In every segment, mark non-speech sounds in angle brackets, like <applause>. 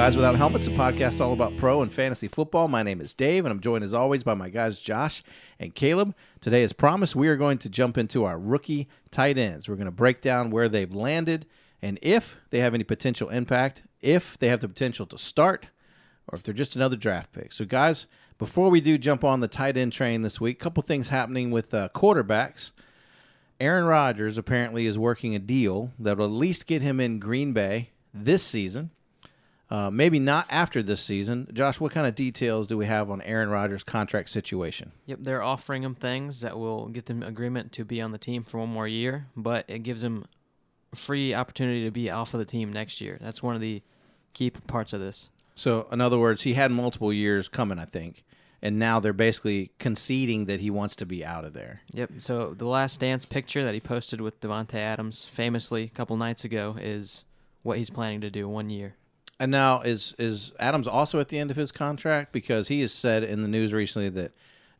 Guys Without Helmets, a podcast all about pro and fantasy football. My name is Dave, and I'm joined as always by my guys Josh and Caleb. Today, as promised, we are going to jump into our rookie tight ends. We're going to break down where they've landed and if they have any potential impact, if they have the potential to start, or if they're just another draft pick. So, guys, before we do jump on the tight end train this week, a couple things happening with uh, quarterbacks. Aaron Rodgers apparently is working a deal that will at least get him in Green Bay this season. Uh, maybe not after this season. Josh, what kind of details do we have on Aaron Rodgers' contract situation? Yep, they're offering him things that will get them agreement to be on the team for one more year, but it gives him free opportunity to be off of the team next year. That's one of the key parts of this. So, in other words, he had multiple years coming, I think, and now they're basically conceding that he wants to be out of there. Yep. So the last dance picture that he posted with Davante Adams, famously a couple nights ago, is what he's planning to do one year. And now is is Adams also at the end of his contract because he has said in the news recently that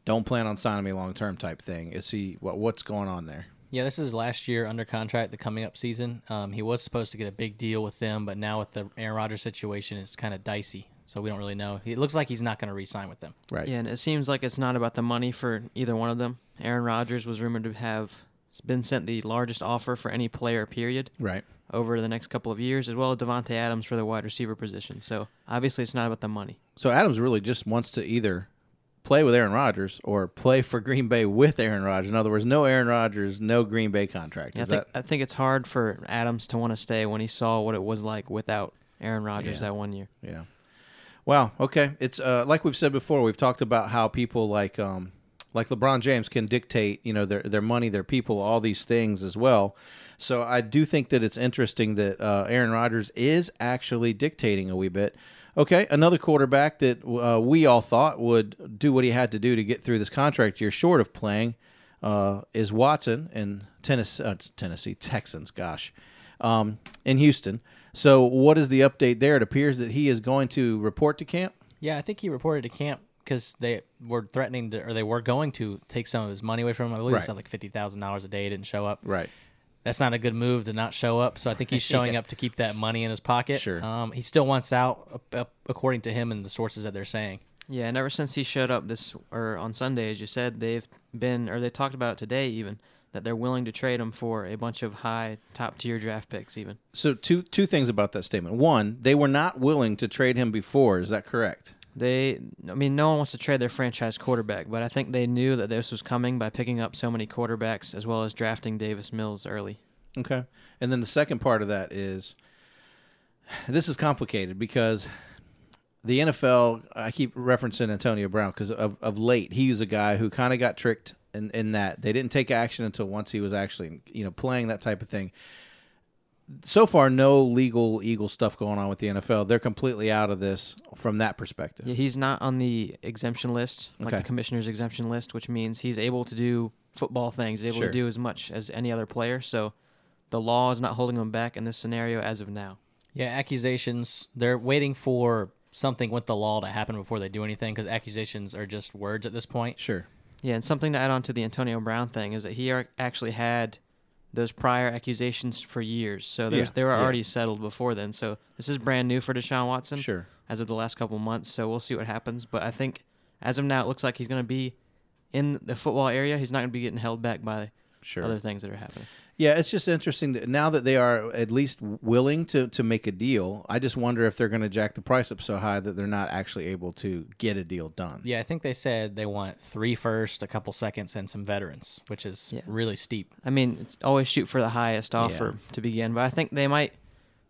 don't plan on signing me long term type thing. Is he what what's going on there? Yeah, this is last year under contract, the coming up season. Um, he was supposed to get a big deal with them, but now with the Aaron Rodgers situation, it's kind of dicey. So we don't really know. It looks like he's not going to re-sign with them. Right. Yeah, and it seems like it's not about the money for either one of them. Aaron Rodgers was rumored to have been sent the largest offer for any player, period. Right. Over the next couple of years, as well as Davante Adams for the wide receiver position. So obviously, it's not about the money. So Adams really just wants to either play with Aaron Rodgers or play for Green Bay with Aaron Rodgers. In other words, no Aaron Rodgers, no Green Bay contract. Yeah, I think that I think it's hard for Adams to want to stay when he saw what it was like without Aaron Rodgers Yeah. that one year. yeah? Wow. Okay. It's uh, like we've said before. We've talked about how people like um, like LeBron James can dictate, you know, their their money, their people, all these things as well. So I do think that it's interesting that uh, Aaron Rodgers is actually dictating a wee bit. Okay, another quarterback that uh, we all thought would do what he had to do to get through this contract year, short of playing, uh, is Watson in Tennessee, uh, Tennessee Texans. Gosh, um, in Houston. So, what is the update there? It appears that he is going to report to camp. Yeah, I think he reported to camp because they were threatening to, or they were going to take some of his money away from him. I believe Right. he said like fifty thousand dollars a day. He didn't show up. Right. That's not a good move to not show up. So I think he's <laughs> showing up to keep that money in his pocket. Sure. Um, he still wants out, according to him and the sources that they're saying. Yeah, and ever since he showed up this or on Sunday, as you said, they've been or they talked about it today even that they're willing to trade him for a bunch of high top tier draft picks even. So, two two things about that statement. One, they were not willing to trade him before. Is that correct? They I mean no one wants to trade their franchise quarterback, but I think they knew that this was coming by picking up so many quarterbacks as well as drafting Davis Mills early. Okay. And then the second part of that is this is complicated because the NFL, I keep referencing Antonio Brown because of, of late, he was a guy who kind of got tricked in, in that they didn't take action until once he was actually, you know, playing that type of thing. So far, no legal Eagle stuff going on with the NFL. They're completely out of this from that perspective. Yeah, he's not on the exemption list, like Okay. the commissioner's exemption list, which means he's able to do football things. He's able Sure. to do as much as any other player. So the law is not holding him back in this scenario as of now. Yeah, accusations. They're waiting for something with the law to happen before they do anything because accusations are just words at this point. Sure. Yeah, and something to add on to the Antonio Brown thing is that he actually had those prior accusations for years. So there's, Yeah, they were yeah. already settled before then. So this is brand new for Deshaun Watson Sure. as of the last couple months. So we'll see what happens. But I think as of now, it looks like he's going to be in the football area. He's not going to be getting held back by Sure. other things that are happening. Yeah, it's just interesting that now that they are at least willing to, to make a deal. I just wonder if they're going to jack the price up so high that they're not actually able to get a deal done. Yeah, I think they said they want three first, a couple seconds, and some veterans, which is Yeah. really steep. I mean, it's always shoot for the highest offer to begin, but I think they might,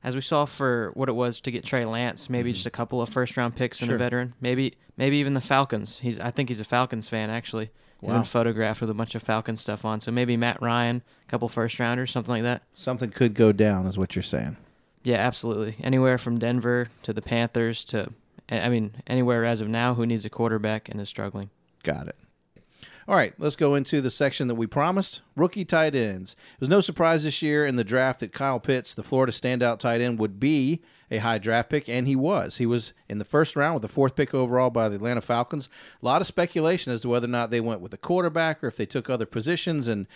as we saw for what it was to get Trey Lance, maybe just a couple of first round picks and Mm-hmm. Sure. a veteran, maybe maybe even the Falcons. He's I think he's a Falcons fan actually. Wow. been photographed with a bunch of Falcon stuff on, so maybe Matt Ryan, a couple first rounders, something like that. Something could go down, is what you're saying. Yeah, absolutely. Anywhere from Denver to the Panthers to, I mean, anywhere as of now who needs a quarterback and is struggling. Got it. All right, let's go into the section that we promised rookie tight ends. It was no surprise this year in the draft that Kyle Pitts, the Florida standout tight end, would be a high draft pick, and he was. He was in the first round with the fourth pick overall by the Atlanta Falcons. A lot of speculation as to whether or not they went with a quarterback or if they took other positions, and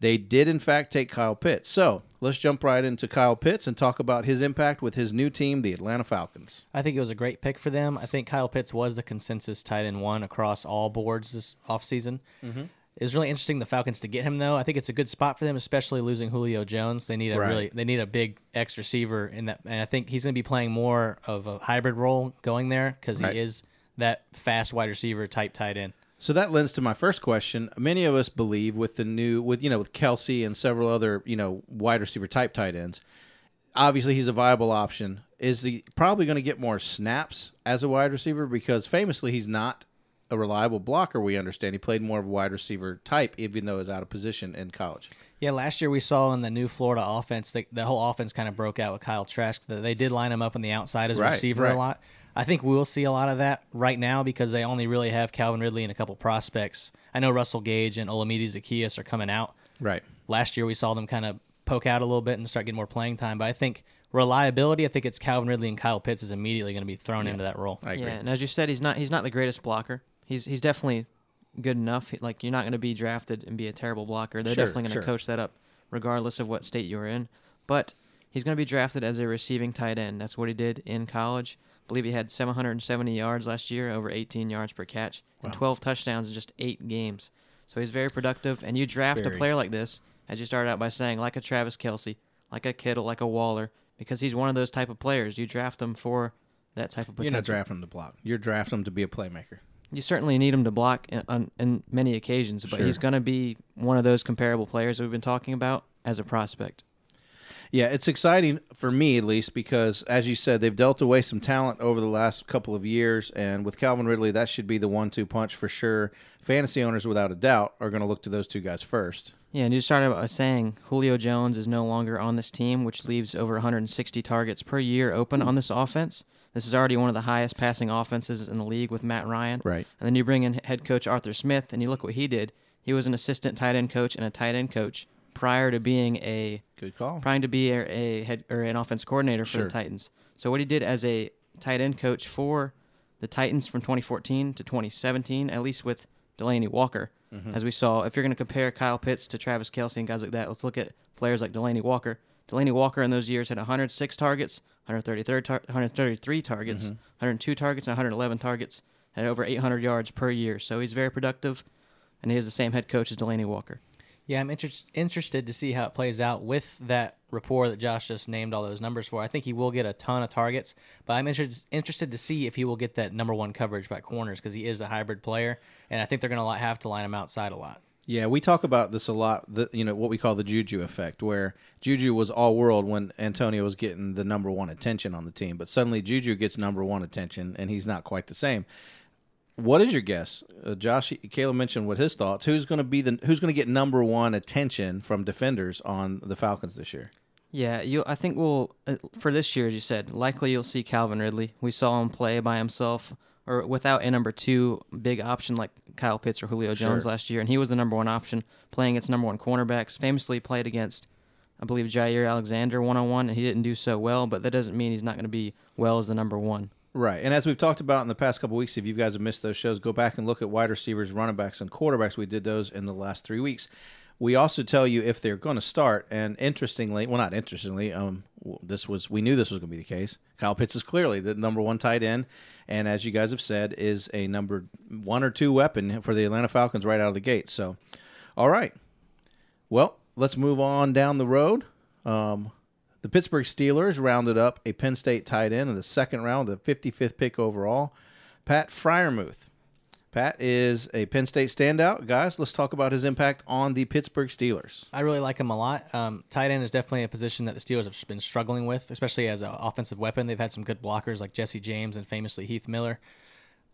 they did in fact take Kyle Pitts. So let's jump right into Kyle Pitts and talk about his impact with his new team, the Atlanta Falcons. I think it was a great pick for them. I think Kyle Pitts was the consensus tight end one across all boards this offseason. Mm-hmm. It was really interesting the Falcons to get him though. I think it's a good spot for them, especially losing Julio Jones. They need a Right. really they need a big X receiver in that, and I think he's going to be playing more of a hybrid role going there because Right. he is that fast wide receiver type tight end. So that lends to my first question. Many of us believe with the new, with you know, with Kelce and several other you know wide receiver type tight ends, obviously he's a viable option. Is he probably going to get more snaps as a wide receiver because famously he's not a reliable blocker. We understand he played more of a wide receiver type, even though he's out of position in college. Yeah, last year we saw in the new Florida offense, the, the whole offense kind of broke out with Kyle Trask. That they did line him up on the outside as a Right, receiver right. a lot. I think we'll see a lot of that right now because they only really have Calvin Ridley and a couple prospects. I know Russell Gage and Olamide Zaccheaus are coming out. Right. Last year we saw them kind of poke out a little bit and start getting more playing time. But I think reliability, I think it's Calvin Ridley and Kyle Pitts is immediately going to be thrown into that role. I agree. Yeah, and as you said, he's not he's not the greatest blocker. He's he's definitely good enough. Like you're not going to be drafted and be a terrible blocker. They're Sure, definitely going to sure. coach that up, regardless of what state you're in. But he's going to be drafted as a receiving tight end. That's what he did in college. I believe he had 770 yards last year, over 18 yards per catch, and 12 touchdowns in just eight games. So he's very productive. And you draft Very. a player like this, as you started out by saying, like a Travis Kelce, like a Kittle, like a Waller, because he's one of those type of players. You draft them for that type of potential. You're not drafting him to block. You're drafting him to be a playmaker. You certainly need him to block in, on, in many occasions, but Sure. he's going to be one of those comparable players that we've been talking about as a prospect. Yeah, it's exciting for me at least because, as you said, they've dealt away some talent over the last couple of years, and with Calvin Ridley, that should be the one-two punch for sure. Fantasy owners, without a doubt, are going to look to those two guys first. Yeah, and you started by saying Julio Jones is no longer on this team, which leaves over 160 targets per year open hmm. on this offense. This is already one of the highest passing offenses in the league with Matt Ryan. Right. And then you bring in head coach Arthur Smith, and you look what he did. He was an assistant tight end coach and a tight end coach prior to being a Good call. trying to be a, a head or an offense coordinator for Sure. the Titans. So what he did as a tight end coach for the Titans from 2014 to 2017, at least with Delanie Walker, Mm-hmm. as we saw. If you're going to compare Kyle Pitts to Travis Kelce and guys like that, let's look at players like Delanie Walker. Delanie Walker in those years had 106 targets, 133 tar- 133 targets, Mm-hmm. 102 targets, and 111 targets, had over 800 yards per year. So he's very productive, and he has the same head coach as Delanie Walker. Yeah, I'm inter- interested to see how it plays out with that rapport that Josh just named all those numbers for. I think he will get a ton of targets, but I'm inter- interested to see if he will get that number one coverage by corners because he is a hybrid player, and I think they're going to have to line him outside a lot. Yeah, we talk about this a lot. The you know what we call the Juju effect, where Juju was all world when Antonio was getting the number one attention on the team, but suddenly Juju gets number one attention, and he's not quite the same. What is your guess, uh, Josh? Caleb mentioned what his thoughts. Who's going to be the Who's going to get number one attention from defenders on the Falcons this year? Yeah, you. I think we'll uh, for this year, as you said, likely you'll see Calvin Ridley. We saw him play by himself or without a number two big option like Kyle Pitts or Julio Jones Sure. last year, and he was the number one option playing its number one cornerbacks. Famously played against, I believe Jaire Alexander one on one, and he didn't do so well. But that doesn't mean he's not going to be well as the number one. Right. And as we've talked about in the past couple weeks, if you guys have missed those shows, go back and look at wide receivers, running backs, and quarterbacks. We did those in the last three weeks. We also tell you if they're going to start. And interestingly, well, not interestingly, um, this was we knew this was going to be the case. Kyle Pitts is clearly the number one tight end, and as you guys have said, is a number one or two weapon for the Atlanta Falcons right out of the gate. So, all right. Well, let's move on down the road. Um, the Pittsburgh Steelers rounded up a Penn State tight end in the second round, the 55th pick overall, Pat Freiermuth. Pat is a Penn State standout. Guys, let's talk about his impact on the Pittsburgh Steelers. I really like him a lot. Um, tight end is definitely a position that the Steelers have been struggling with, especially as an offensive weapon. They've had some good blockers like Jesse James and famously Heath Miller,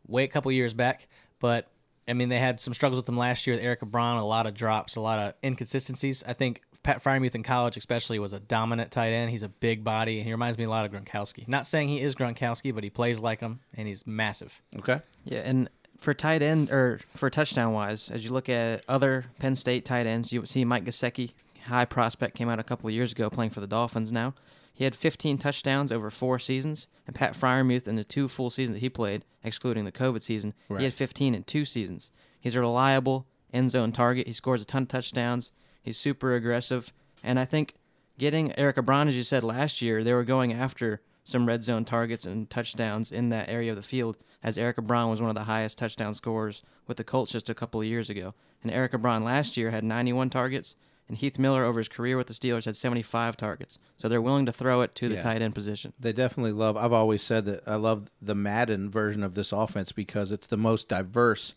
way a couple years back. But I mean, they had some struggles with them last year with Eric Ebron, a lot of drops, a lot of inconsistencies. I think Pat Freiermuth in college, especially, was a dominant tight end. He's a big body. And he reminds me a lot of Gronkowski. Not saying he is Gronkowski, but he plays like him, and he's massive. Okay. Yeah, and for tight end or for touchdown wise, as you look at other Penn State tight ends, you see Mike Gesicki, high prospect, came out a couple of years ago playing for the Dolphins. Now he had 15 touchdowns over four seasons, and Pat Freiermuth in the two full seasons that he played, excluding the COVID season, Right. he had 15 in two seasons. He's a reliable end zone target. He scores a ton of touchdowns. He's super aggressive, and I think getting Eric Ebron, as you said last year, they were going after some red zone targets and touchdowns in that area of the field, as Eric Ebron was one of the highest touchdown scorers with the Colts just a couple of years ago. And Eric Ebron last year had 91 targets, and Heath Miller over his career with the Steelers had 75 targets. So they're willing to throw it to the Yeah. tight end position. They definitely love. I've always said that I love the Madden version of this offense because it's the most diverse,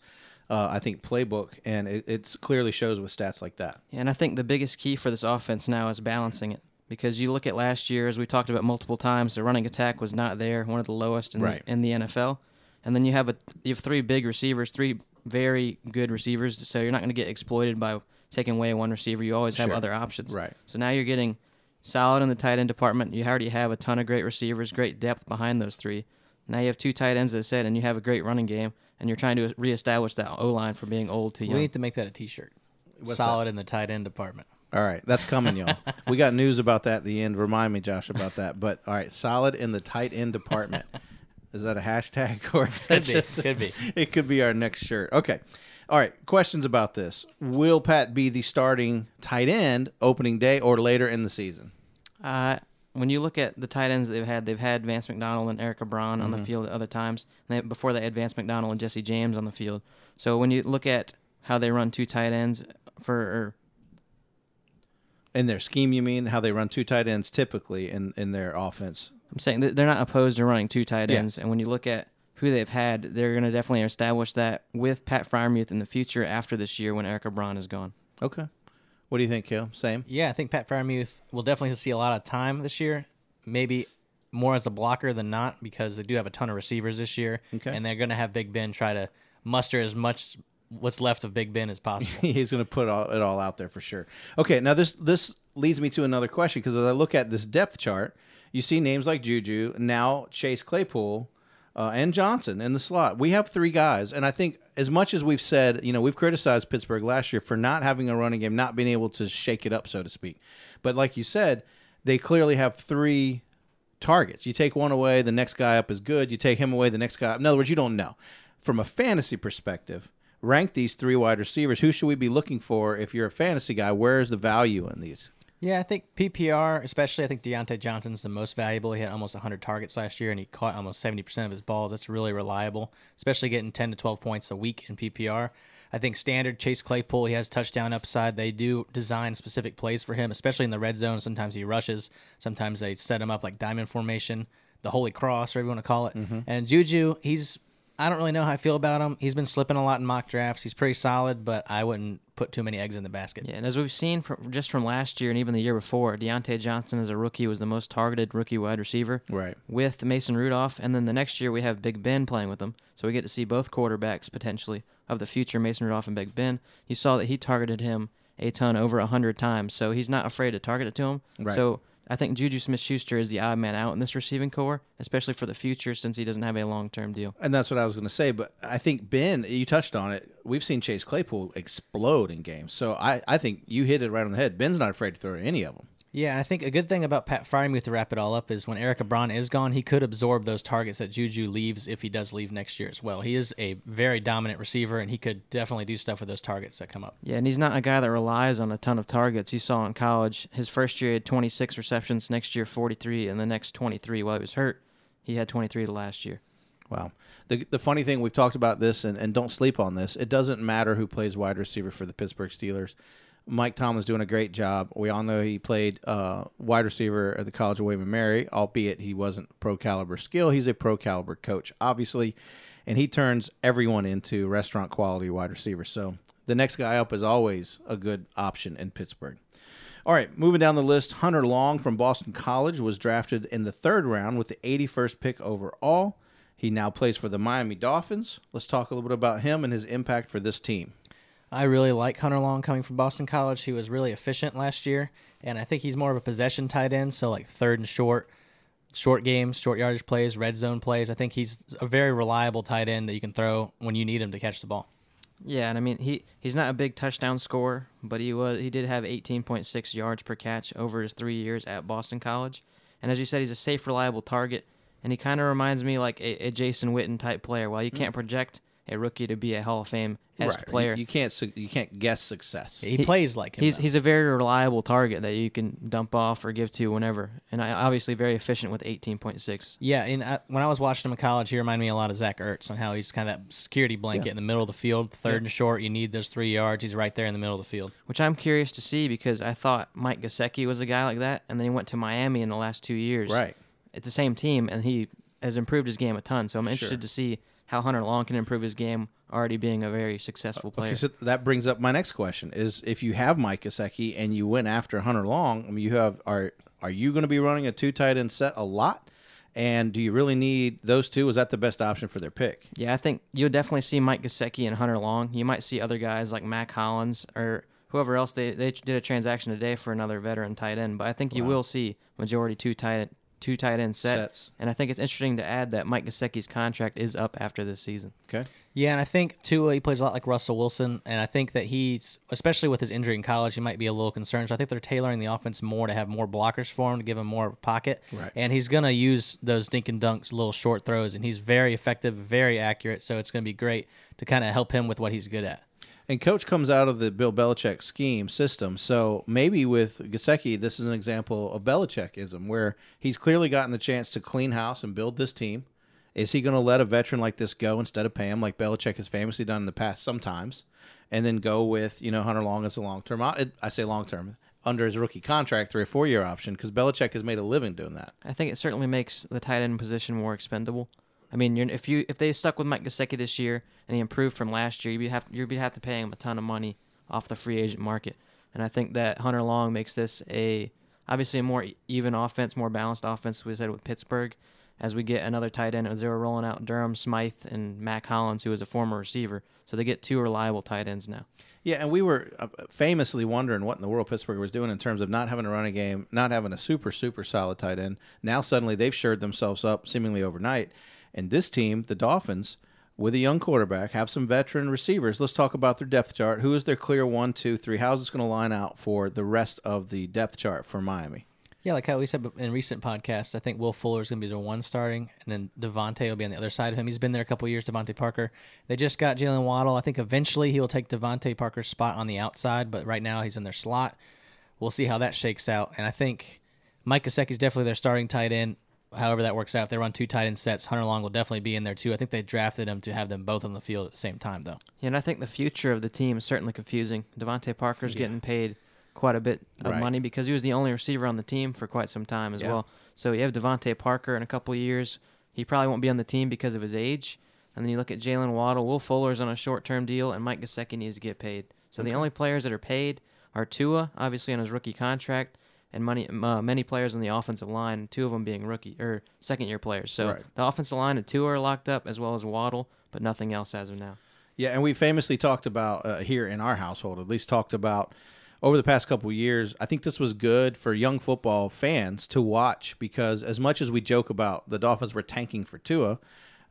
uh, I think, playbook, and it it's clearly shows with stats like that. And I think the biggest key for this offense now is balancing it. Because you look at last year, as we talked about multiple times, the running attack was not there, one of the lowest in, Right. the, in the NFL. And then you have a you have three big receivers, three very good receivers. So you're not going to get exploited by taking away one receiver. You always have Sure. other options. Right. So now you're getting solid in the tight end department. You already have a ton of great receivers, great depth behind those three. Now you have two tight ends, as I said, and you have a great running game, and you're trying to reestablish that O line from being old to young. We need to make that a T-shirt. What's Solid in the tight end department. All right, that's coming, y'all. <laughs> we got news about that at the end. Remind me, Josh, about that. But all right, solid in the tight end department. <laughs> Is that a hashtag or is that Could be, just- could be. It could be our next shirt. Okay. All right. Questions about this? Will Pat be the starting tight end opening day or later in the season? Uh, when you look at the tight ends they've had, they've had Vance McDonald and Eric Ebron on the field at other times. And they, before they had Vance McDonald and Jesse James on the field. So when you look at how they run two tight ends for, or, In their scheme, you mean how they run two tight ends typically in, in their offense? I'm saying that they're not opposed to running two tight Yeah. ends. And when you look at who they've had, they're going to definitely establish that with Pat Freiermuth in the future after this year when Eric Ebron is gone. Okay. What do you think, Kale? Same. Yeah, I think Pat Freiermuth will definitely see a lot of time this year. Maybe more as a blocker than not because they do have a ton of receivers this year, Okay. and they're going to have Big Ben try to muster as much what's left of Big Ben as possible. <laughs> He's going to put all, it all out there for sure. Okay, now this this leads me to another question because as I look at this depth chart, you see names like Juju, now Chase Claypool, uh, and Johnson in the slot. We have three guys, and I think as much as we've said, you know, we've criticized Pittsburgh last year for not having a running game, not being able to shake it up, so to speak. But like you said, they clearly have three targets. You take one away, the next guy up is good. You take him away, the next guy up. In other words, you don't know. From a fantasy perspective, rank these three wide receivers. Who should we be looking for if you're a fantasy guy? Where's the value in these? Yeah, I think PPR, especially, I think Diontae Johnson's the most valuable. He had almost 100 targets last year, and he caught almost 70% of his balls. That's really reliable, especially getting 10 to 12 points a week in PPR. I think standard Chase Claypool, he has touchdown upside. They do design specific plays for him, especially in the red zone. Sometimes he rushes. Sometimes they set him up like diamond formation, the Holy Cross, or whatever you want to call it. Mm-hmm. And Juju, he's I don't really know how I feel about him. He's been slipping a lot in mock drafts. He's pretty solid, but I wouldn't put too many eggs in the basket. Yeah, and as we've seen from just from last year and even the year before, Diontae Johnson as a rookie was the most targeted rookie wide receiver. Right. With Mason Rudolph, and then the next year we have Big Ben playing with them, so we get to see both quarterbacks potentially of the future, Mason Rudolph and Big Ben. You saw that he targeted him a ton over a hundred times, so he's not afraid to target it to him. Right. So I think Juju Smith-Schuster is the odd man out in this receiving core, especially for the future since he doesn't have a long-term deal. And that's what I was going to say. But I think Ben, you touched on it. We've seen Chase Claypool explode in games. So I, I think you hit it right on the head. Ben's not afraid to throw any of them. Yeah, and I think a good thing about Pat Freiermuth to wrap it all up is when Eric Ebron is gone, he could absorb those targets that Juju leaves if he does leave next year as well. He is a very dominant receiver, and he could definitely do stuff with those targets that come up. Yeah, and he's not a guy that relies on a ton of targets. You saw in college, his first year he had 26 receptions, next year 43, and the next 23 while he was hurt. He had 23 the last year. Wow. The, the funny thing, we've talked about this, and, and don't sleep on this. It doesn't matter who plays wide receiver for the Pittsburgh Steelers. Mike Tomlin's doing a great job. We all know he played uh, wide receiver at the College of William and Mary, albeit he wasn't pro caliber skill. He's a pro caliber coach, obviously, and he turns everyone into restaurant quality wide receivers. So the next guy up is always a good option in Pittsburgh. All right, moving down the list, Hunter Long from Boston College was drafted in the third round with the 81st pick overall. He now plays for the Miami Dolphins. Let's talk a little bit about him and his impact for this team. I really like Hunter Long coming from Boston College. He was really efficient last year, and I think he's more of a possession tight end, so like third and short, short games, short yardage plays, red zone plays. I think he's a very reliable tight end that you can throw when you need him to catch the ball. Yeah, and I mean he he's not a big touchdown scorer, but he was he did have 18.6 yards per catch over his three years at Boston College. And as you said, he's a safe, reliable target, and he kind of reminds me like a, a Jason Witten type player. While you can't mm. project a rookie to be a Hall of Fame esque Right. player. You, you can't su- you can't guess success. He, plays like him. He's though. he's a very reliable target that you can dump off or give to whenever, and I, obviously very efficient with 18.6. Yeah, and uh, when I was watching him in college, he reminded me a lot of Zach Ertz on how he's kind of that security blanket in the middle of the field, third and short. You need those three yards. He's right there in the middle of the field. which I'm curious to see because I thought Mike Gesicki was a guy like that, and then he went to Miami in the last two years, Right. At the same team, and he has improved his game a ton. So I'm interested Sure. to see how Hunter Long can improve his game, already being a very successful player. Okay, so that brings up my next question: Is if you have Mike Gesicki and you went after Hunter Long, I mean, you have are are you going to be running a two tight end set a lot? And do you really need those two? Is that the best option for their pick? Yeah, I think you'll definitely see Mike Gesicki and Hunter Long. You might see other guys like Mack Hollins or whoever else. They they did a transaction today for another veteran tight end, but I think you will see majority two tight two tight end set. Sets. And I think it's interesting to add that Mike Gesicki's contract is up after this season. Okay. Yeah, and I think Tua he plays a lot like Russell Wilson, and I think that he's especially with his injury in college, he might be a little concerned. So I think they're tailoring the offense more to have more blockers for him to give him more of a pocket. Right. And he's gonna use those dink and dunks, little short throws, and he's very effective, very accurate. So it's gonna be great to kind of help him with what he's good at. And coach comes out of the Bill Belichick scheme system, so maybe with Gesicki, this is an example of Belichickism, where he's clearly gotten the chance to clean house and build this team. Is he going to let a veteran like this go instead of pay him, like Belichick has famously done in the past sometimes, and then go with you know Hunter Long as a long term? I say long term under his rookie contract, three or four year option, because Belichick has made a living doing that. I think it certainly makes the tight end position more expendable. I mean, if you if they stuck with Mike Gesicki this year and he improved from last year, you'd have you'd have to pay him a ton of money off the free agent market. And I think that Hunter Long makes this a obviously a more even offense, more balanced offense. We said with Pittsburgh, as we get another tight end, as they were rolling out Durham, Smythe, and Mack Hollins, who is a former receiver. So they get two reliable tight ends now. Yeah, and we were uh, famously wondering what in the world Pittsburgh was doing in terms of not having a running game, not having a super super solid tight end. Now suddenly they've shored themselves up seemingly overnight, and this team, the Dolphins, with a young quarterback, have some veteran receivers. Let's talk about their depth chart. Who is their clear one, two, three? How's this going to line out for the rest of the depth chart for Miami? Yeah, like how we said in recent podcasts, I think Will Fuller is going to be the one starting, and then DeVante will be on the other side of him. He's been there a couple years, DeVante Parker. They just got Jaylen Waddle. I think eventually he will take DeVante Parker's spot on the outside, but right now he's in their slot. We'll see how that shakes out. And I think Mike Gesicki's definitely their starting tight end. However that works out, if they run two tight end sets, Hunter Long will definitely be in there too. I think they drafted him to have them both on the field at the same time, though. Yeah, and I think the future of the team is certainly confusing. DeVante Parker's getting paid quite a bit of Right. money because he was the only receiver on the team for quite some time as Yeah. well. So you have DeVante Parker in a couple of years. He probably won't be on the team because of his age. And then you look at Jaylen Waddle, Will Fuller's on a short term deal, and Mike Gesicki needs to get paid. So the only players that are paid are Tua, obviously on his rookie contract, and money, uh, many players on the offensive line, two of them being rookie or second year players. So Right. the offensive line and two are locked up as well as Waddle, but nothing else as of now. Yeah, and we famously talked about uh, here in our household, at least talked about over the past couple of years. I think this was good for young football fans to watch because as much as we joke about the Dolphins were tanking for Tua,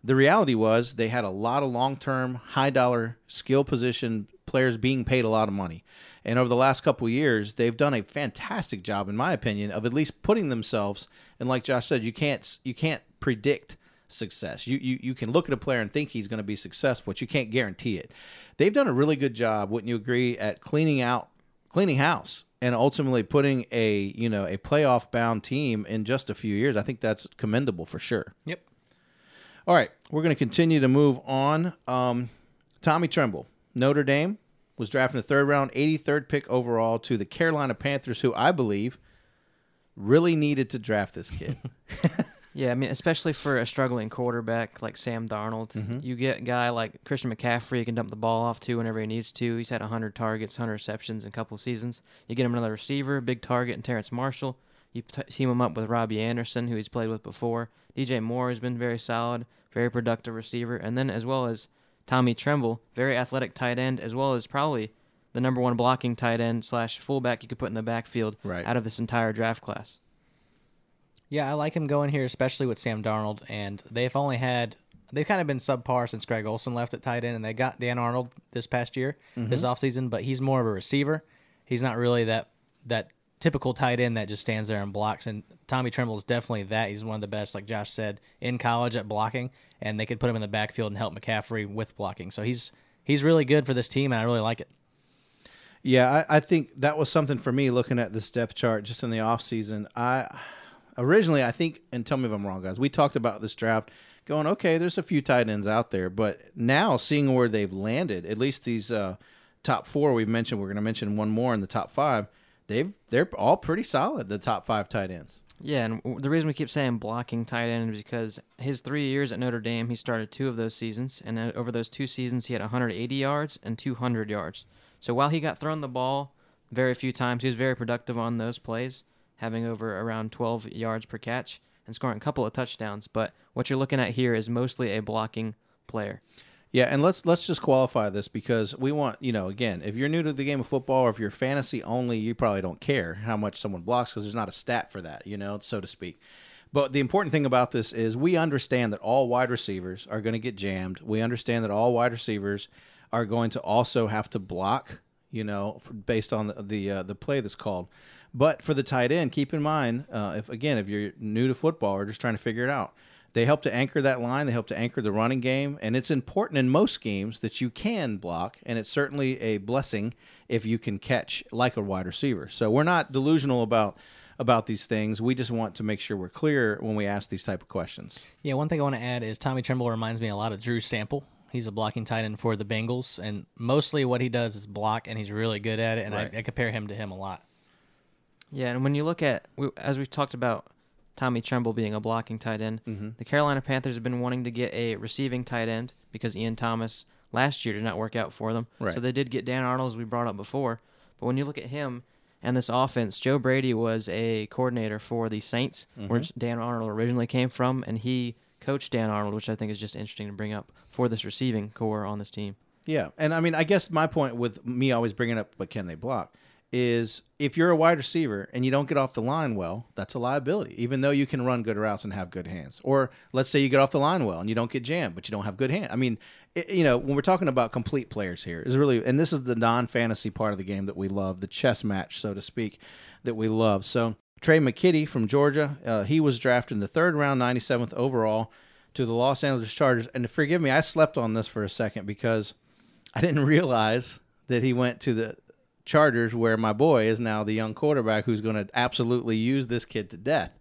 the reality was they had a lot of long-term, high-dollar skill position players being paid a lot of money. And over the last couple of years, they've done a fantastic job, in my opinion, of at least putting themselves. And like Josh said, you can't you can't predict success. You, you you can look at a player and think he's going to be successful, but you can't guarantee it. They've done a really good job, wouldn't you agree, at cleaning out cleaning house and ultimately putting a you know a playoff bound team in just a few years. I think that's commendable for sure. Yep. All right, we're going to continue to move on. Um, Tommy Tremble, Notre Dame, was drafted in the third round, 83rd pick overall to the Carolina Panthers, who I believe really needed to draft this kid. <laughs> <laughs> Yeah, I mean, especially for a struggling quarterback like Sam Darnold, Mm-hmm. you get a guy like Christian McCaffrey you can dump the ball off to whenever he needs to. He's had 100 targets, 100 receptions in a couple of seasons. You get him another receiver, big target, and Terrace Marshall. You t- team him up with Robby Anderson, who he's played with before. DJ Moore has been very solid, very productive receiver, and then as well as Tommy Tremble, very athletic tight end, as well as probably the number one blocking tight end slash fullback you could put in the backfield Right. out of this entire draft class. Yeah, I like him going here, especially with Sam Darnold. And they've only had they've kind of been subpar since Greg Olsen left at tight end, and they got Dan Arnold this past year, this mm-hmm. offseason, but he's more of a receiver. He's not really that that typical tight end that just stands there and blocks. And Tommy Tremble is definitely that. He's one of the best, like Josh said, in college at blocking, and they could put him in the backfield and help McCaffrey with blocking. So he's he's really good for this team, and I really like it. Yeah, I, I think that was something for me looking at this depth chart just in the offseason. I originally, I think, and tell me if I'm wrong, guys, we talked about this draft going, okay, there's a few tight ends out there, but now seeing where they've landed, at least these uh, top four we've mentioned, we're going to mention one more in the top five. They've they're all pretty solid. The top five tight ends. Yeah, and the reason we keep saying blocking tight end is because his three years at Notre Dame, he started two of those seasons, and over those two seasons, he had 180 yards and 200 yards. So while he got thrown the ball very few times, he was very productive on those plays, having over around 12 yards per catch and scoring a couple of touchdowns. But what you're looking at here is mostly a blocking player. Yeah, and let's let's just qualify this because we want you know again if you're new to the game of football or if you're fantasy only, you probably don't care how much someone blocks because there's not a stat for that, you know, so to speak. But the important thing about this is we understand that all wide receivers are going to get jammed. We understand that all wide receivers are going to also have to block, you know, based on the the, uh, the play that's called. But for the tight end, keep in mind uh, if again if you're new to football or just trying to figure it out they help to anchor that line. They help to anchor the running game. And it's important in most schemes that you can block. And it's certainly a blessing if you can catch like a wide receiver. So we're not delusional about about these things. We just want to make sure we're clear when we ask these type of questions. Yeah, one thing I want to add is Tommy Tremble reminds me a lot of Drew Sample. He's a blocking tight end for the Bengals, and mostly what he does is block, and he's really good at it. And Right. I, I compare him to him a lot. Yeah, and when you look at, as we've talked about, Tommy Tremble being a blocking tight end, Mhm. the Carolina Panthers have been wanting to get a receiving tight end because Ian Thomas last year did not work out for them. Right. So they did get Dan Arnold, as we brought up before. But when you look at him and this offense, Joe Brady was a coordinator for the Saints, where Dan Arnold originally came from, and he coached Dan Arnold, which I think is just interesting to bring up for this receiving core on this team. Yeah, and I mean, I guess my point with me always bringing up, but can they block? Is if you're a wide receiver and you don't get off the line well, that's a liability. Even though you can run good routes and have good hands, or let's say you get off the line well and you don't get jammed, but you don't have good hands. I mean, it, you know, when we're talking about complete players here, is really, and this is the non-fantasy part of the game that we love, the chess match, so to speak, that we love. So Trey McKitty from Georgia, uh, he was drafted in the third round, 97th overall, to the Los Angeles Chargers. And forgive me, I slept on this for a second because I didn't <laughs> realize that he went to the Chargers, where my boy is now the young quarterback who's going to absolutely use this kid to death.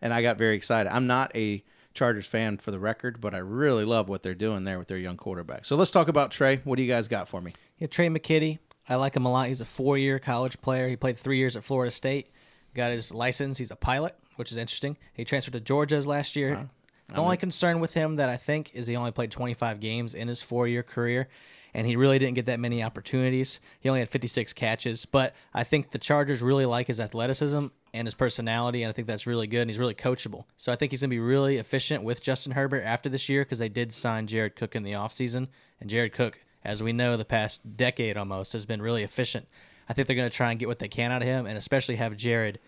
And I got very excited. I'm not a Chargers fan for the record, but I really love what they're doing there with their young quarterback. So let's talk about Trey. What do you guys got for me? Yeah, Trey McKitty. I like him a lot. He's a four-year college player. He played three years at Florida State. Got his license. He's a pilot, which is interesting. He transferred to Georgia's last year. The only concern with him that I think is he only played 25 games in his four-year career, and he really didn't get that many opportunities. He only had 56 catches, but I think the Chargers really like his athleticism and his personality, and I think that's really good. And he's really coachable, so I think he's going to be really efficient with Justin Herbert after this year because they did sign Jared Cook in the offseason, and Jared Cook as we know, the past decade almost has been really efficient. I think they're going to try and get what they can out of him, and especially have Jared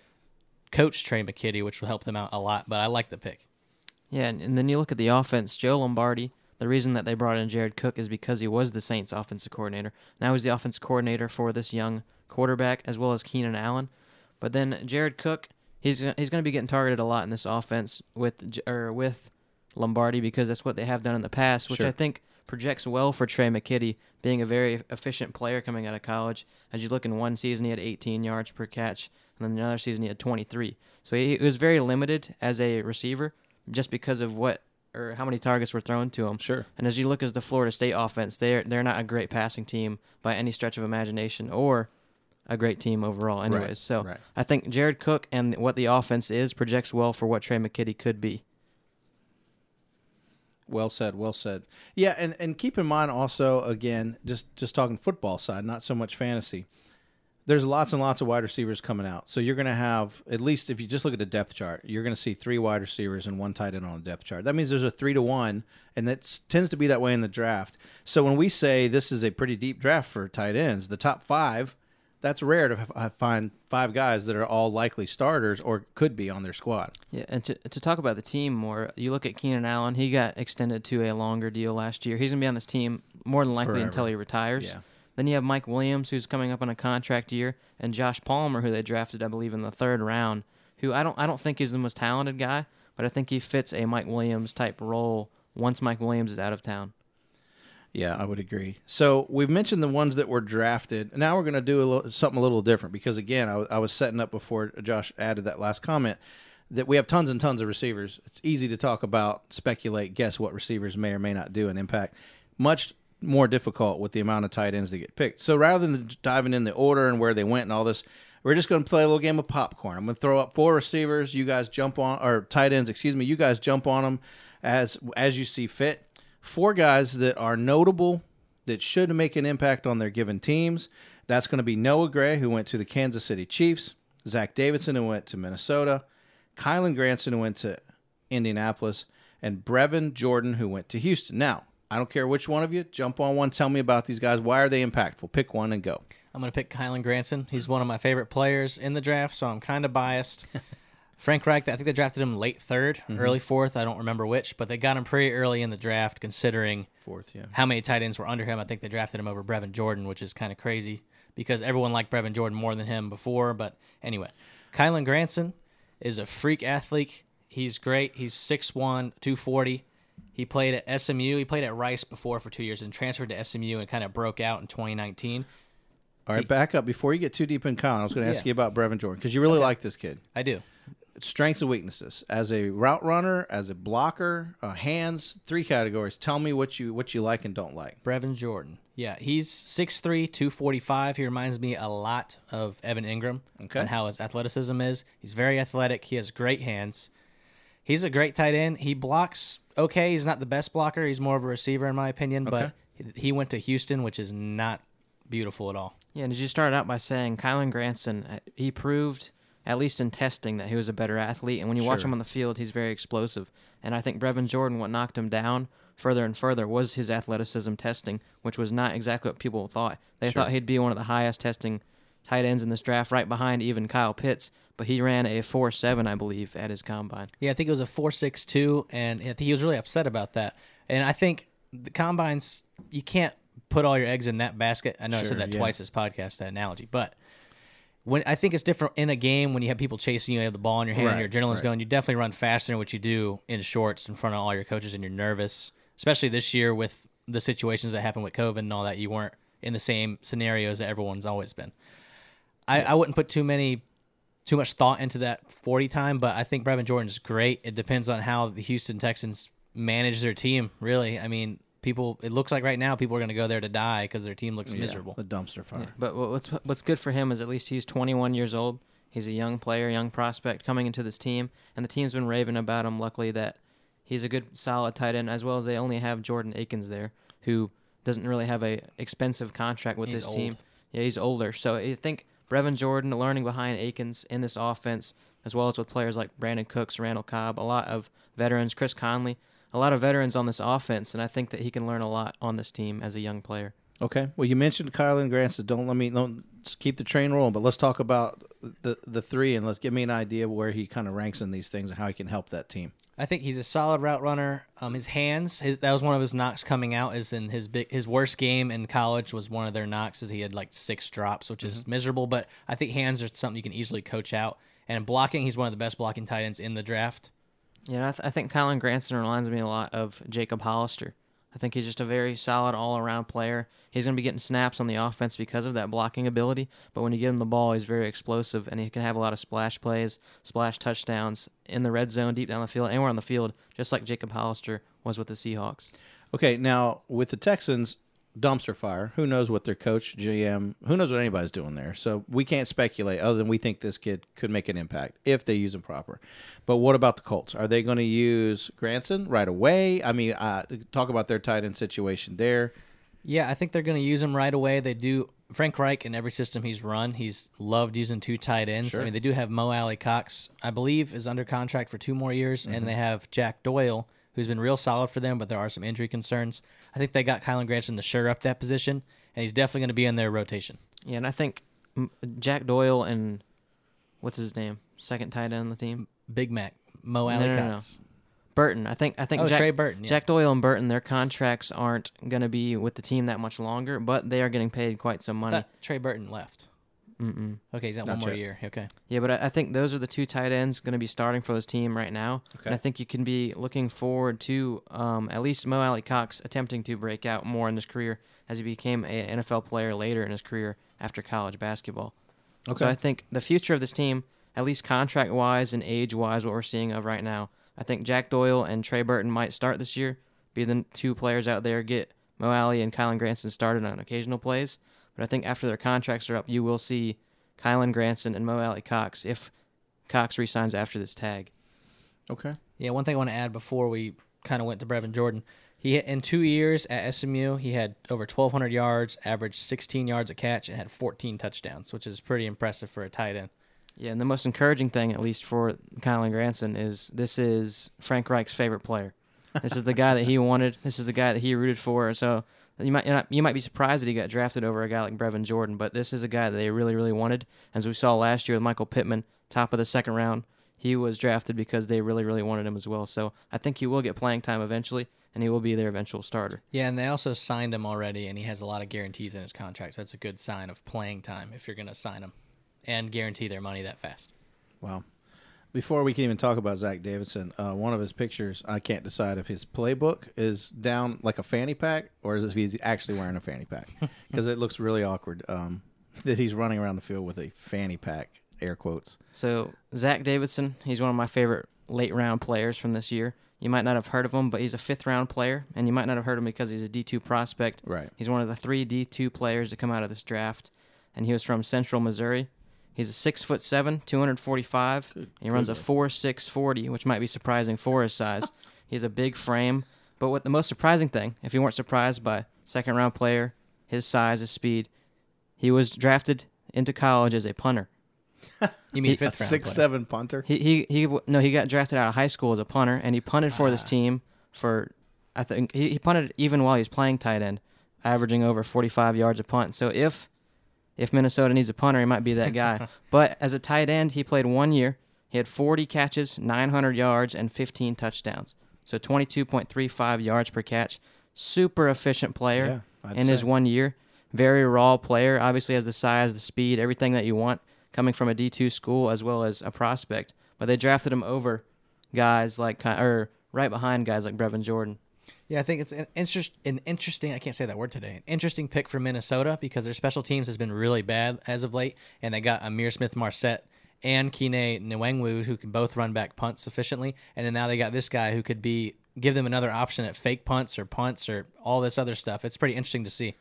coach Trey McKitty, which will help them out a lot. But I like the pick. Yeah, and, and then you look at the offense. Joe Lombardi. The reason that they brought in Jared Cook is because he was the Saints' offensive coordinator. Now he's the offensive coordinator for this young quarterback as well as Keenan Allen. But then Jared Cook, he's he's going to be getting targeted a lot in this offense with or with Lombardi because that's what they have done in the past, which Sure. I think projects well for Trey McKitty, being a very efficient player coming out of college. As you look in one season, he had 18 yards per catch, and then another season he had 23. So he, he was very limited as a receiver just because of what or how many targets were thrown to him. Sure. And as you look as the Florida State offense, they're they're not a great passing team by any stretch of imagination or a great team overall anyways. Right, so right. I think Jared Cook and what the offense is projects well for what Trey McKitty could be. Well said, well said. Yeah, and, and keep in mind also again, just just talking football side, not so much fantasy. There's lots and lots of wide receivers coming out. So you're going to have at least if you just look at the depth chart, you're going to see three wide receivers and one tight end on the depth chart. That means there's a 3 to 1 and that tends to be that way in the draft. So when we say this is a pretty deep draft for tight ends, the top 5, that's rare to find five guys that are all likely starters or could be on their squad. Yeah, and to to talk about the team more, you look at Keenan Allen. He got extended to a longer deal last year. He's gonna be on this team more than likely Forever. until he retires. Yeah. Then you have Mike Williams, who's coming up on a contract year, and Josh Palmer, who they drafted, I believe, in the third round. Who I don't I don't think is the most talented guy, but I think he fits a Mike Williams type role once Mike Williams is out of town. Yeah, I would agree. So we've mentioned the ones that were drafted. Now we're going to do a little, something a little different because again, I, was setting up before Josh added that last comment that we have tons and tons of receivers. It's easy to talk about, speculate, guess what receivers may or may not do an impact. Much more difficult with the amount of tight ends that get picked. So rather than diving in the order and where they went and all this, we're just going to play a little game of popcorn. I'm going to throw up four receivers. You guys jump on, or tight ends, excuse me. You guys jump on them as as you see fit four guys that are notable that should make an impact on their given teams. That's going to be Noah Gray, who went to the Kansas City Chiefs, Zach Davidson, who went to Minnesota, Kylen Granson, who went to Indianapolis, and Brevin Jordan, who went to Houston. Now, I don't care which one of you, jump on one, tell me about these guys. Why are they impactful? Pick one and go. I'm going to pick Kylen Granson. He's one of my favorite players in the draft, so I'm kind of biased. <laughs> Frank Reich, I think they drafted him late 3rd mm-hmm. early fourth. I don't remember which, but they got him pretty early in the draft, considering Fourth, yeah. how many tight ends were under him. I think they drafted him over Brevin Jordan, which is kind of crazy because everyone liked Brevin Jordan more than him before. But anyway, Kylen Granson is a freak athlete. He's great. He's 6'1, 240. He played at SMU. He played at Rice before for two years and transferred to SMU and kind of broke out in 2019. All right, back up. Before you get too deep in Colin, I was going to ask Yeah. you about Brevin Jordan because you really like this kid. I do. strengths and weaknesses as a route runner, as a blocker, uh, hands, three categories. Tell me what you what you like and don't like. Brevin Jordan. Yeah, he's 6'3", 245. He reminds me a lot of Evan Engram Okay. and how his athleticism is. He's very athletic. He has great hands. He's a great tight end. He blocks okay. He's not the best blocker. He's more of a receiver, in my opinion. But he- he went to Houston, which is not beautiful at all. Yeah, and as you started out by saying, Kylen Granson, uh, he proved, at least in testing, that he was a better athlete. And when you watch him on the field, he's very explosive. And I think Brevin Jordan, what knocked him down further and further was his athleticism testing, which was not exactly what people thought. They Sure. thought he'd be one of the highest testing tight ends in this draft, right behind even Kyle Pitts. But he ran a 4.7, I believe, at his combine. Yeah, I think it was a four six two, and I think he was really upset about that. And I think the combines, you can't put all your eggs in that basket. I know I said that yeah. twice this podcast, that analogy, but when I think it's different in a game when you have people chasing you, you have the ball in your hand, Right, your adrenaline's right. going. You definitely run faster than what you do in shorts in front of all your coaches, and you're nervous, especially this year with the situations that happened with COVID and all that. You weren't in the same scenarios that everyone's always been. I, I wouldn't put too many too much thought into that 40 time, but I think Brevin Jordan's great. It depends on how the Houston Texans manage their team, really. I mean, people, it looks like right now people are going to go there to die because their team looks miserable. The dumpster fire. But what's what's good for him is at least he's 21 years old. He's a young player, young prospect coming into this team, and the team's been raving about him. Luckily, that he's a good, solid tight end, as well as they only have Jordan Akins there, who doesn't really have a expensive contract with He's this old. team. Yeah, he's older, so I think Brevin Jordan learning behind Akins in this offense, as well as with players like Brandin Cooks, Randall Cobb, a lot of veterans, Chris Conley, a lot of veterans on this offense, and I think that he can learn a lot on this team as a young player. Okay. Well, you mentioned Kylin Grant. Says, Don't let me don't keep the train rolling. But let's talk about the the three and let's give me an idea where he kind of ranks in these things and how he can help that team. I think he's a solid route runner. Um, his hands, his that was one of his knocks coming out. Is in his big his worst game in college was one of their knocks. Is he had like six drops, which is miserable. But I think hands are something you can easily coach out. And in blocking, he's one of the best blocking tight ends in the draft. Yeah, I, th- I think Colin Granson reminds me a lot of Jacob Hollister. I think he's just a very solid all around player. He's going to be getting snaps on the offense because of that blocking ability, but when you give him the ball, he's very explosive and he can have a lot of splash plays, splash touchdowns in the red zone, deep down the field, anywhere on the field, just like Jacob Hollister was with the Seahawks. Okay. Now with the Texans, dumpster fire. Who knows what their coach, GM, who knows what anybody's doing there. So we can't speculate other than we think this kid could make an impact if they use him proper. But what about the Colts? Are they going to use Granson right away? I mean, uh, talk about their tight end situation there. Yeah, I think they're going to use him right away. They do. Frank Reich in every system he's run, he's loved using two tight ends. Sure. I mean, they do have Mo Alie-Cox, I believe, is under contract for two more years, and they have Jack Doyle, who's been real solid for them, but there are some injury concerns. I think they got Kylen Granson to shore up that position, and he's definitely going to be in their rotation. Yeah, and I think Jack Doyle and what's his name? Second tight end on the team? Big Mac, Mo Alie no, no, no. Burton. I think I think Oh, Jack, Trey Burton, yeah. Jack Doyle and Burton, their contracts aren't going to be with the team that much longer, but they are getting paid quite some money. Trey Burton left. Mm-mm. Okay, he's got Not one more yet. year. Okay. Yeah, but I, I think those are the two tight ends going to be starting for this team right now. Okay. And I think you can be looking forward to um, at least Mo Alie-Cox attempting to break out more in his career as he became an NFL player later in his career after college basketball. Okay. So I think the future of this team, at least contract wise and age wise, what we're seeing of right now, I think Jack Doyle and Trey Burton might start this year, be the two players out there, get Mo Alie and Kylen Granson started on occasional plays. But I think after their contracts are up, you will see Kylen Granson and Mo Alie-Cox if Cox resigns after this tag. okay. Yeah, one thing I want to add before we kind of went to Brevin Jordan. He in two years at SMU, he had over 1,200 yards, averaged 16 yards a catch, and had 14 touchdowns, which is pretty impressive for a tight end. Yeah, and the most encouraging thing, at least for Kylen Granson, is this is Frank Reich's favorite player. This is the guy that he wanted. This is the guy that he rooted for. So you might you, you might be surprised that he got drafted over a guy like Brevin Jordan, but this is a guy that they really really wanted. As we saw last year with Michael Pittman, top of the second round, he was drafted because they really really wanted him as well. So I think he will get playing time eventually, and he will be their eventual starter. Yeah, and they also signed him already, and he has a lot of guarantees in his contract. So that's a good sign of playing time if you're going to sign him and guarantee their money that fast. Wow. Before we can even talk about Zach Davidson, uh, one of his pictures, I can't decide if his playbook is down like a fanny pack or if he's actually wearing a fanny pack <laughs> because it looks really awkward um, <laughs> that he's running around the field with a fanny pack, air quotes. So Zach Davidson, he's one of my favorite late round players from this year. You might not have heard of him, but he's a fifth round player, and you might not have heard of him because he's a D two prospect. Right. He's one of the three D two players to come out of this draft, and he was from Central Missouri. He's a six foot seven, two hundred forty five. He runs a four six forty, which might be surprising for his size. <laughs> he has a big frame, but what the most surprising thing, if you weren't surprised by second round player, his size, his speed, he was drafted into college as a punter. <laughs> You mean He- A fifth round? six player. seven punter. He he he no he got drafted out of high school as a punter and he punted for this Ah. team for I think he, he punted even while he was playing tight end, averaging over 45 yards a punt. So if if Minnesota needs a punter, he might be that guy. <laughs> but as a tight end, he played one year. He had 40 catches, 900 yards, and 15 touchdowns. So 22.35 yards per catch. Super efficient player Yeah, in his one year. Very raw player. Obviously has the size, the speed, everything that you want coming from a D2 school as well as a prospect. But they drafted him over guys like or right behind guys like Brevin Jordan. Yeah, I think it's an, an interesting. I can't say that word today. An interesting pick for Minnesota because their special teams has been really bad as of late, and they got Ihmir Smith Marsette and Kene Nwangwu who can both run back punts sufficiently, and then now they got this guy who could be give them another option at fake punts or punts or all this other stuff. It's pretty interesting to see.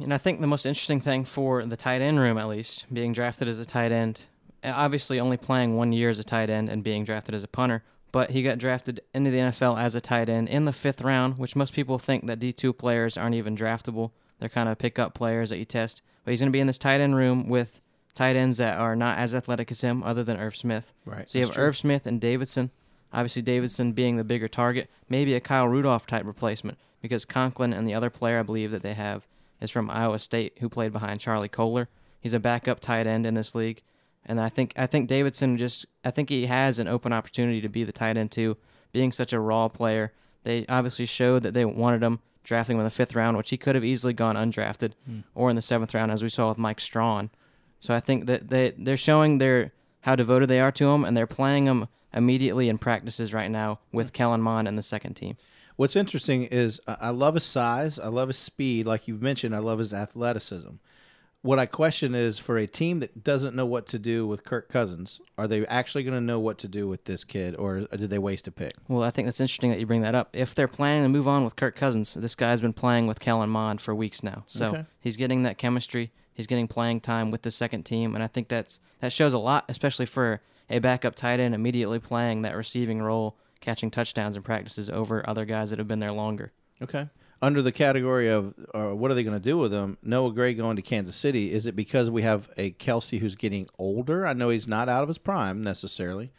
And I think the most interesting thing for the tight end room, at least, being drafted as a tight end, obviously only playing one year as a tight end and being drafted as a punter, but he got drafted into the NFL as a tight end in the fifth round, which most people think that D2 players aren't even draftable. They're kind of pickup players that you test. But he's going to be in this tight end room with tight ends that are not as athletic as him, other than Irv Smith. Right. So you have true. Irv Smith and Davidson. Obviously, Davidson being the bigger target, maybe a Kyle Rudolph type replacement because Conklin and the other player I believe that they have is from Iowa State, who played behind Charlie Kolar. He's a backup tight end in this league, and I think I think Davidson just I think he has an open opportunity to be the tight end too, being such a raw player. They obviously showed that they wanted him, drafting him in the fifth round, which he could have easily gone undrafted, hmm. or in the seventh round, as we saw with Mike Strachan. So I think that they they're showing their how devoted they are to him, and they're playing him immediately in practices right now with hmm. Kellen Mond and the second team. What's interesting is I I love his size. I love his speed. Like you've mentioned, I love his athleticism. What I question is for a team that doesn't know what to do with Kirk Cousins, are they actually going to know what to do with this kid, or did they waste a pick? Well, I think that's interesting that you bring that up. If they're planning to move on with Kirk Cousins, this guy's been playing with Kellen Mond for weeks now, so Okay. he's getting that chemistry. He's getting playing time with the second team, and I think that's that shows a lot, especially for a backup tight end immediately playing that receiving role, catching touchdowns in practices over other guys that have been there longer. Okay. Under the category of uh, what are they going to do with him? Noah Gray going to Kansas City. Is it because we have a Kelce who's getting older? I know he's not out of his prime necessarily,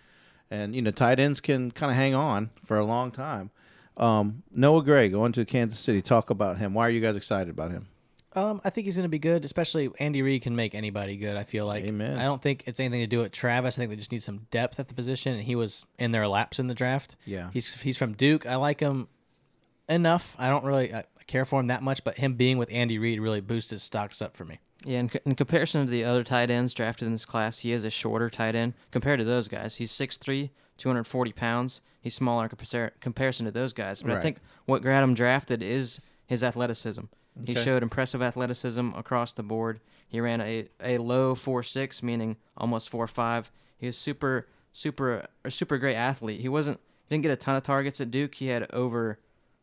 and you know tight ends can kind of hang on for a long time. Um, Noah Gray going to Kansas City. Talk about him. Why are you guys excited about him? Um, I think he's going to be good, especially Andy Reid can make anybody good. I feel like. Amen. I don't think it's anything to do with Travis. I think they just need some depth at the position, and he was in their laps in the draft. Yeah. he's he's from Duke. I like him enough. I don't really I care for him that much, but him being with Andy Reid really boosts his stocks up for me. Yeah, in, co- in comparison to the other tight ends drafted in this class, he is a shorter tight end compared to those guys. He's 6'3", 240 pounds. He's smaller in compar- comparison to those guys. But Right. I think what got him drafted is his athleticism. He showed impressive athleticism across the board. He ran a, a low 4'6", meaning almost 4'5". He was super, super, a super great athlete. He wasn't, he didn't get a ton of targets at Duke. He had over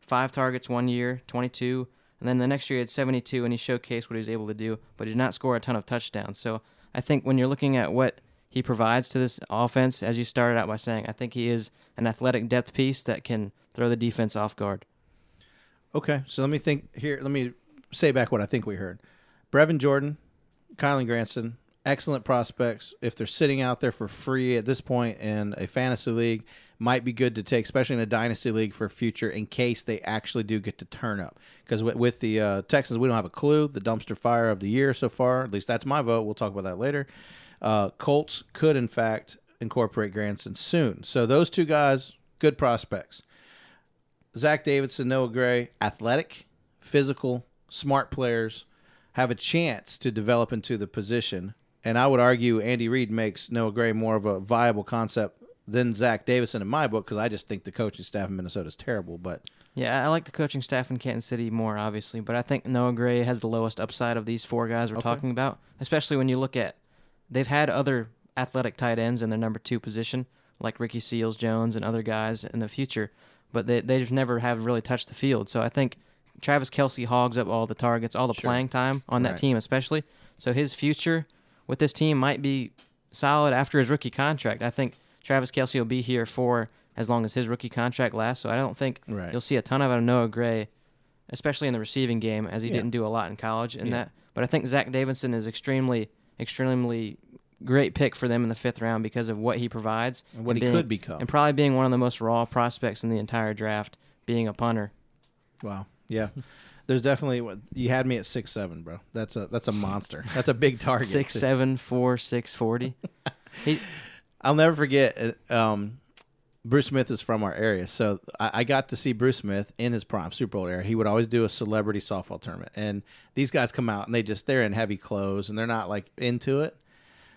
five targets one year, 22, and then the next year he had 72, and he showcased what he was able to do, but he did not score a ton of touchdowns. So I think when you're looking at what he provides to this offense, as you started out by saying, I think he is an athletic depth piece that can throw the defense off guard. Okay, so let me think here. Let me say back what I think we heard. Brevin Jordan, Kylen Granson, excellent prospects. If they're sitting out there for free at this point in a fantasy league, might be good to take, especially in a dynasty league for future, in case they actually do get to turn up. Because with, with the uh, Texans, we don't have a clue. The dumpster fire of the year so far, at least that's my vote. We'll talk about that later. Uh, Colts could, in fact, incorporate Granson soon. So those two guys, good prospects. Zach Davidson, Noah Gray, athletic, physical, smart players, have a chance to develop into the position. And I would argue Andy Reid makes Noah Gray more of a viable concept than Zach Davidson in my book because I just think the coaching staff in Minnesota is terrible. But Yeah, I like the coaching staff in Kansas City more, obviously, but I think Noah Gray has the lowest upside of these four guys we're Okay. talking about, especially when you look at they've had other athletic tight ends in their number two position, like Ricky Seals Jones and other guys in the future, but they they've never have really touched the field. So I think Travis Kelce hogs up all the targets, all the Sure. playing time on that Right. team, especially. So his future with this team might be solid after his rookie contract. I think Travis Kelce will be here for as long as his rookie contract lasts. So I don't think Right. you'll see a ton of out of Noah Gray, especially in the receiving game, as he Yeah. didn't do a lot in college. And Yeah. that, but I think Zach Davidson is extremely, extremely great pick for them in the fifth round because of what he provides And what he being- could become. and probably being one of the most raw prospects in the entire draft, being a punter. wow, yeah, there's definitely what you had me at six seven, bro. That's a that's a monster. That's a big target. Six seven four six forty. <laughs> he, I'll never forget. uh, Um, Bruce Smith is from our area, so I, I got to see Bruce Smith in his prime Super Bowl era. He would always do a celebrity softball tournament, and these guys come out and they just they're in heavy clothes and they're not like into it.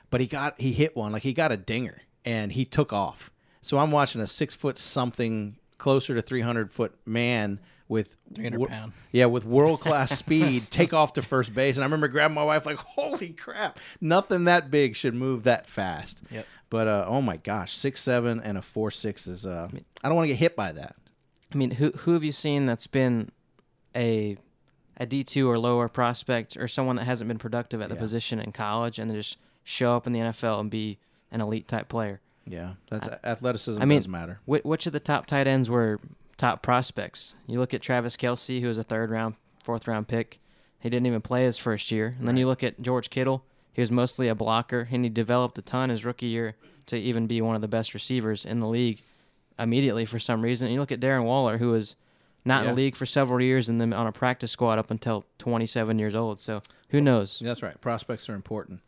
But he got he hit one like he got a dinger and he took off. So I'm watching a six foot something closer to 300 foot man with 300 wo- pound. yeah, with world class <laughs> speed, take off to first base. And I remember grabbing my wife like, "Holy crap! Nothing that big should move that fast." Yep. But uh, oh my gosh, six seven and a four six is. Uh, I don't want to get hit by that. I mean, who who have you seen that's been a a D two or lower prospect or someone that hasn't been productive at the Yeah. position in college and then just show up in the NFL and be an elite type player? Yeah, that's athleticism I mean, does matter. Which of the top tight ends were top prospects? You look at Travis Kelce, who was a third round, fourth round pick. He didn't even play his first year. And then you look at George Kittle. He was mostly a blocker, and he developed a ton his rookie year to even be one of the best receivers in the league immediately for some reason. And you look at Darren Waller, who was not Yeah. in the league for several years and then on a practice squad up until 27 years old. So who knows? That's right. Prospects are important.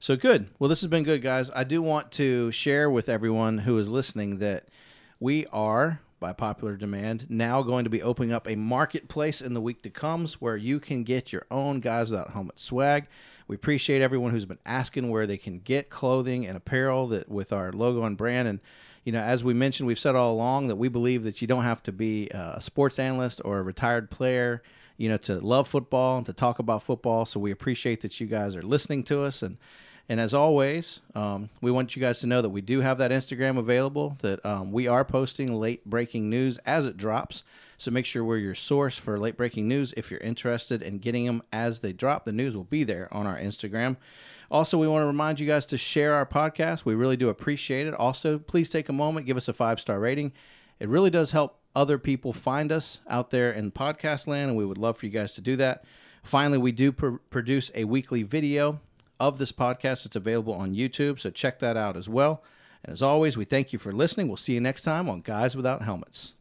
So good. Well, this has been good, guys. I do want to share with everyone who is listening that we are, by popular demand, now going to be opening up a marketplace in the week to comes where you can get your own guys without helmet swag. We appreciate everyone who's been asking where they can get clothing and apparel that with our logo and brand and you know, as we mentioned, we've said all along that we believe that you don't have to be uh, a sports analyst or a retired player, you know, to love football and to talk about football. So we appreciate that you guys are listening to us. And, and as always, um, we want you guys to know that we do have that Instagram available, that um, we are posting late breaking news as it drops. So make sure we're your source for late breaking news. If you're interested in getting them as they drop, the news will be there on our Instagram. Also, we want to remind you guys to share our podcast. We really do appreciate it. Also, please take a moment, give us a five star rating. It really does help other people find us out there in podcast land, and we would love for you guys to do that. Finally, we do pr- produce a weekly video of this podcast. It's available on YouTube, so check that out as well. And as always, we thank you for listening. We'll see you next time on Guys Without Helmets.